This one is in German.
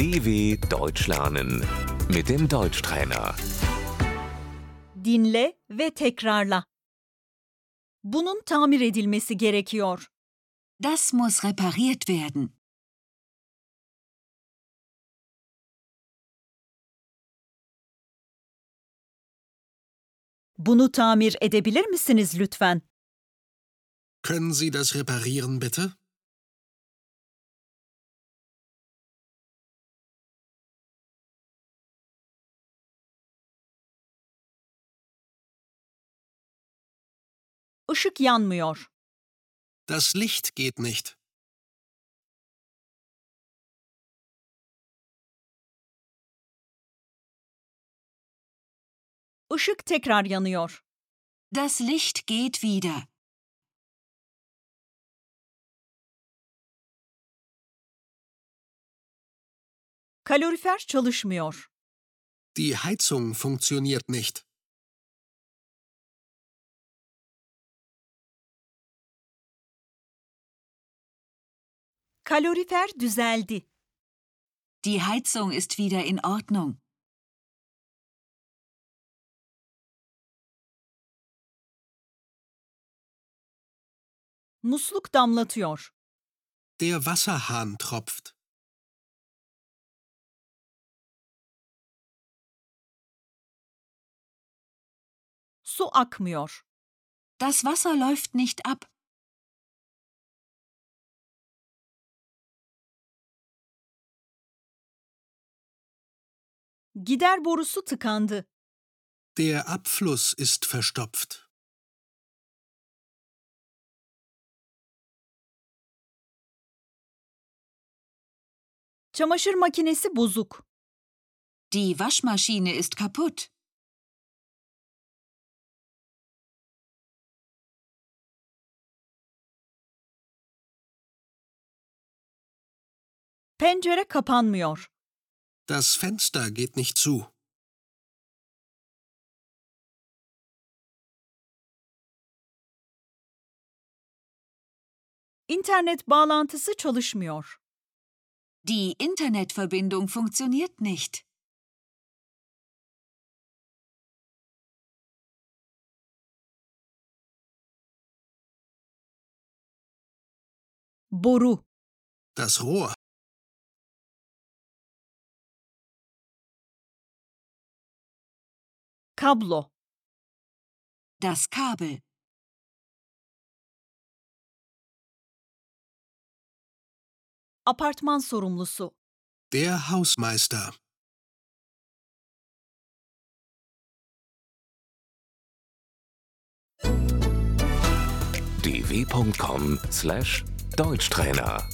DW Deutsch lernen mit dem Deutschtrainer. Dinle ve tekrarla. Bunun tamir edilmesi gerekiyor. Das muss repariert werden. Bunu tamir edebilir misiniz lütfen? Können Sie das reparieren, bitte? Işık yanmıyor. Das Licht geht nicht. Işık tekrar yanıyor. Das Licht geht wieder. Kalorifer çalışmıyor. Die Heizung funktioniert nicht. Kalorifer düzeldi. Die Heizung ist wieder in Ordnung. Musluk damlatıyor. Der Wasserhahn tropft. Su akmıyor. Das Wasser läuft nicht ab. Gider borusu tıkandı. Der Abfluss ist verstopft. Çamaşır makinesi bozuk. Die Waschmaschine ist kaputt. Pencere kapanmıyor. Das Fenster geht nicht zu. İnternet bağlantısı çalışmıyor. Die Internetverbindung funktioniert nicht. Boru. Das Rohr. Kablo. Das Kabel. Apartman sorumlusu. Der Hausmeister. dw.com/deutschtrainer